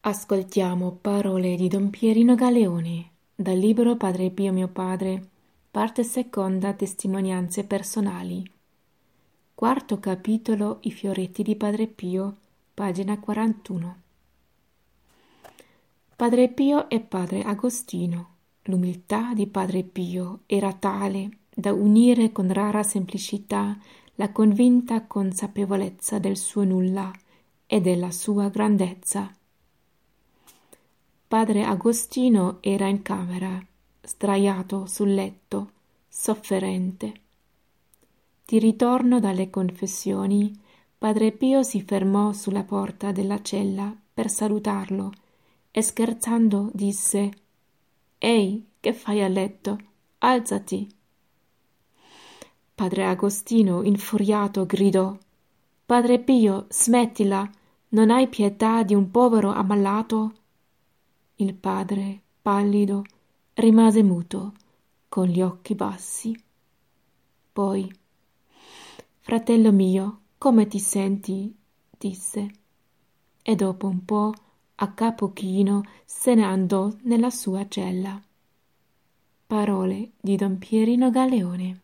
Ascoltiamo parole di Don Pierino Galeone dal libro Padre Pio mio padre, parte seconda Testimonianze personali. Quarto capitolo I fioretti di Padre Pio, pagina 41. Padre Pio e Padre Agostino. L'umiltà di Padre Pio era tale da unire con rara semplicità la convinta consapevolezza del suo nulla e della sua grandezza. Padre Agostino era in camera, sdraiato sul letto, sofferente. Di ritorno dalle confessioni, Padre Pio si fermò sulla porta della cella per salutarlo e scherzando disse Ehi, che fai a letto? Alzati. Padre Agostino, infuriato, gridò Padre Pio, smettila, non hai pietà di un povero ammalato? Il padre, pallido, rimase muto, con gli occhi bassi. Poi, fratello mio, come ti senti? disse. E dopo un po', a capo chino, se ne andò nella sua cella. Parole di Don Pierino Galeone.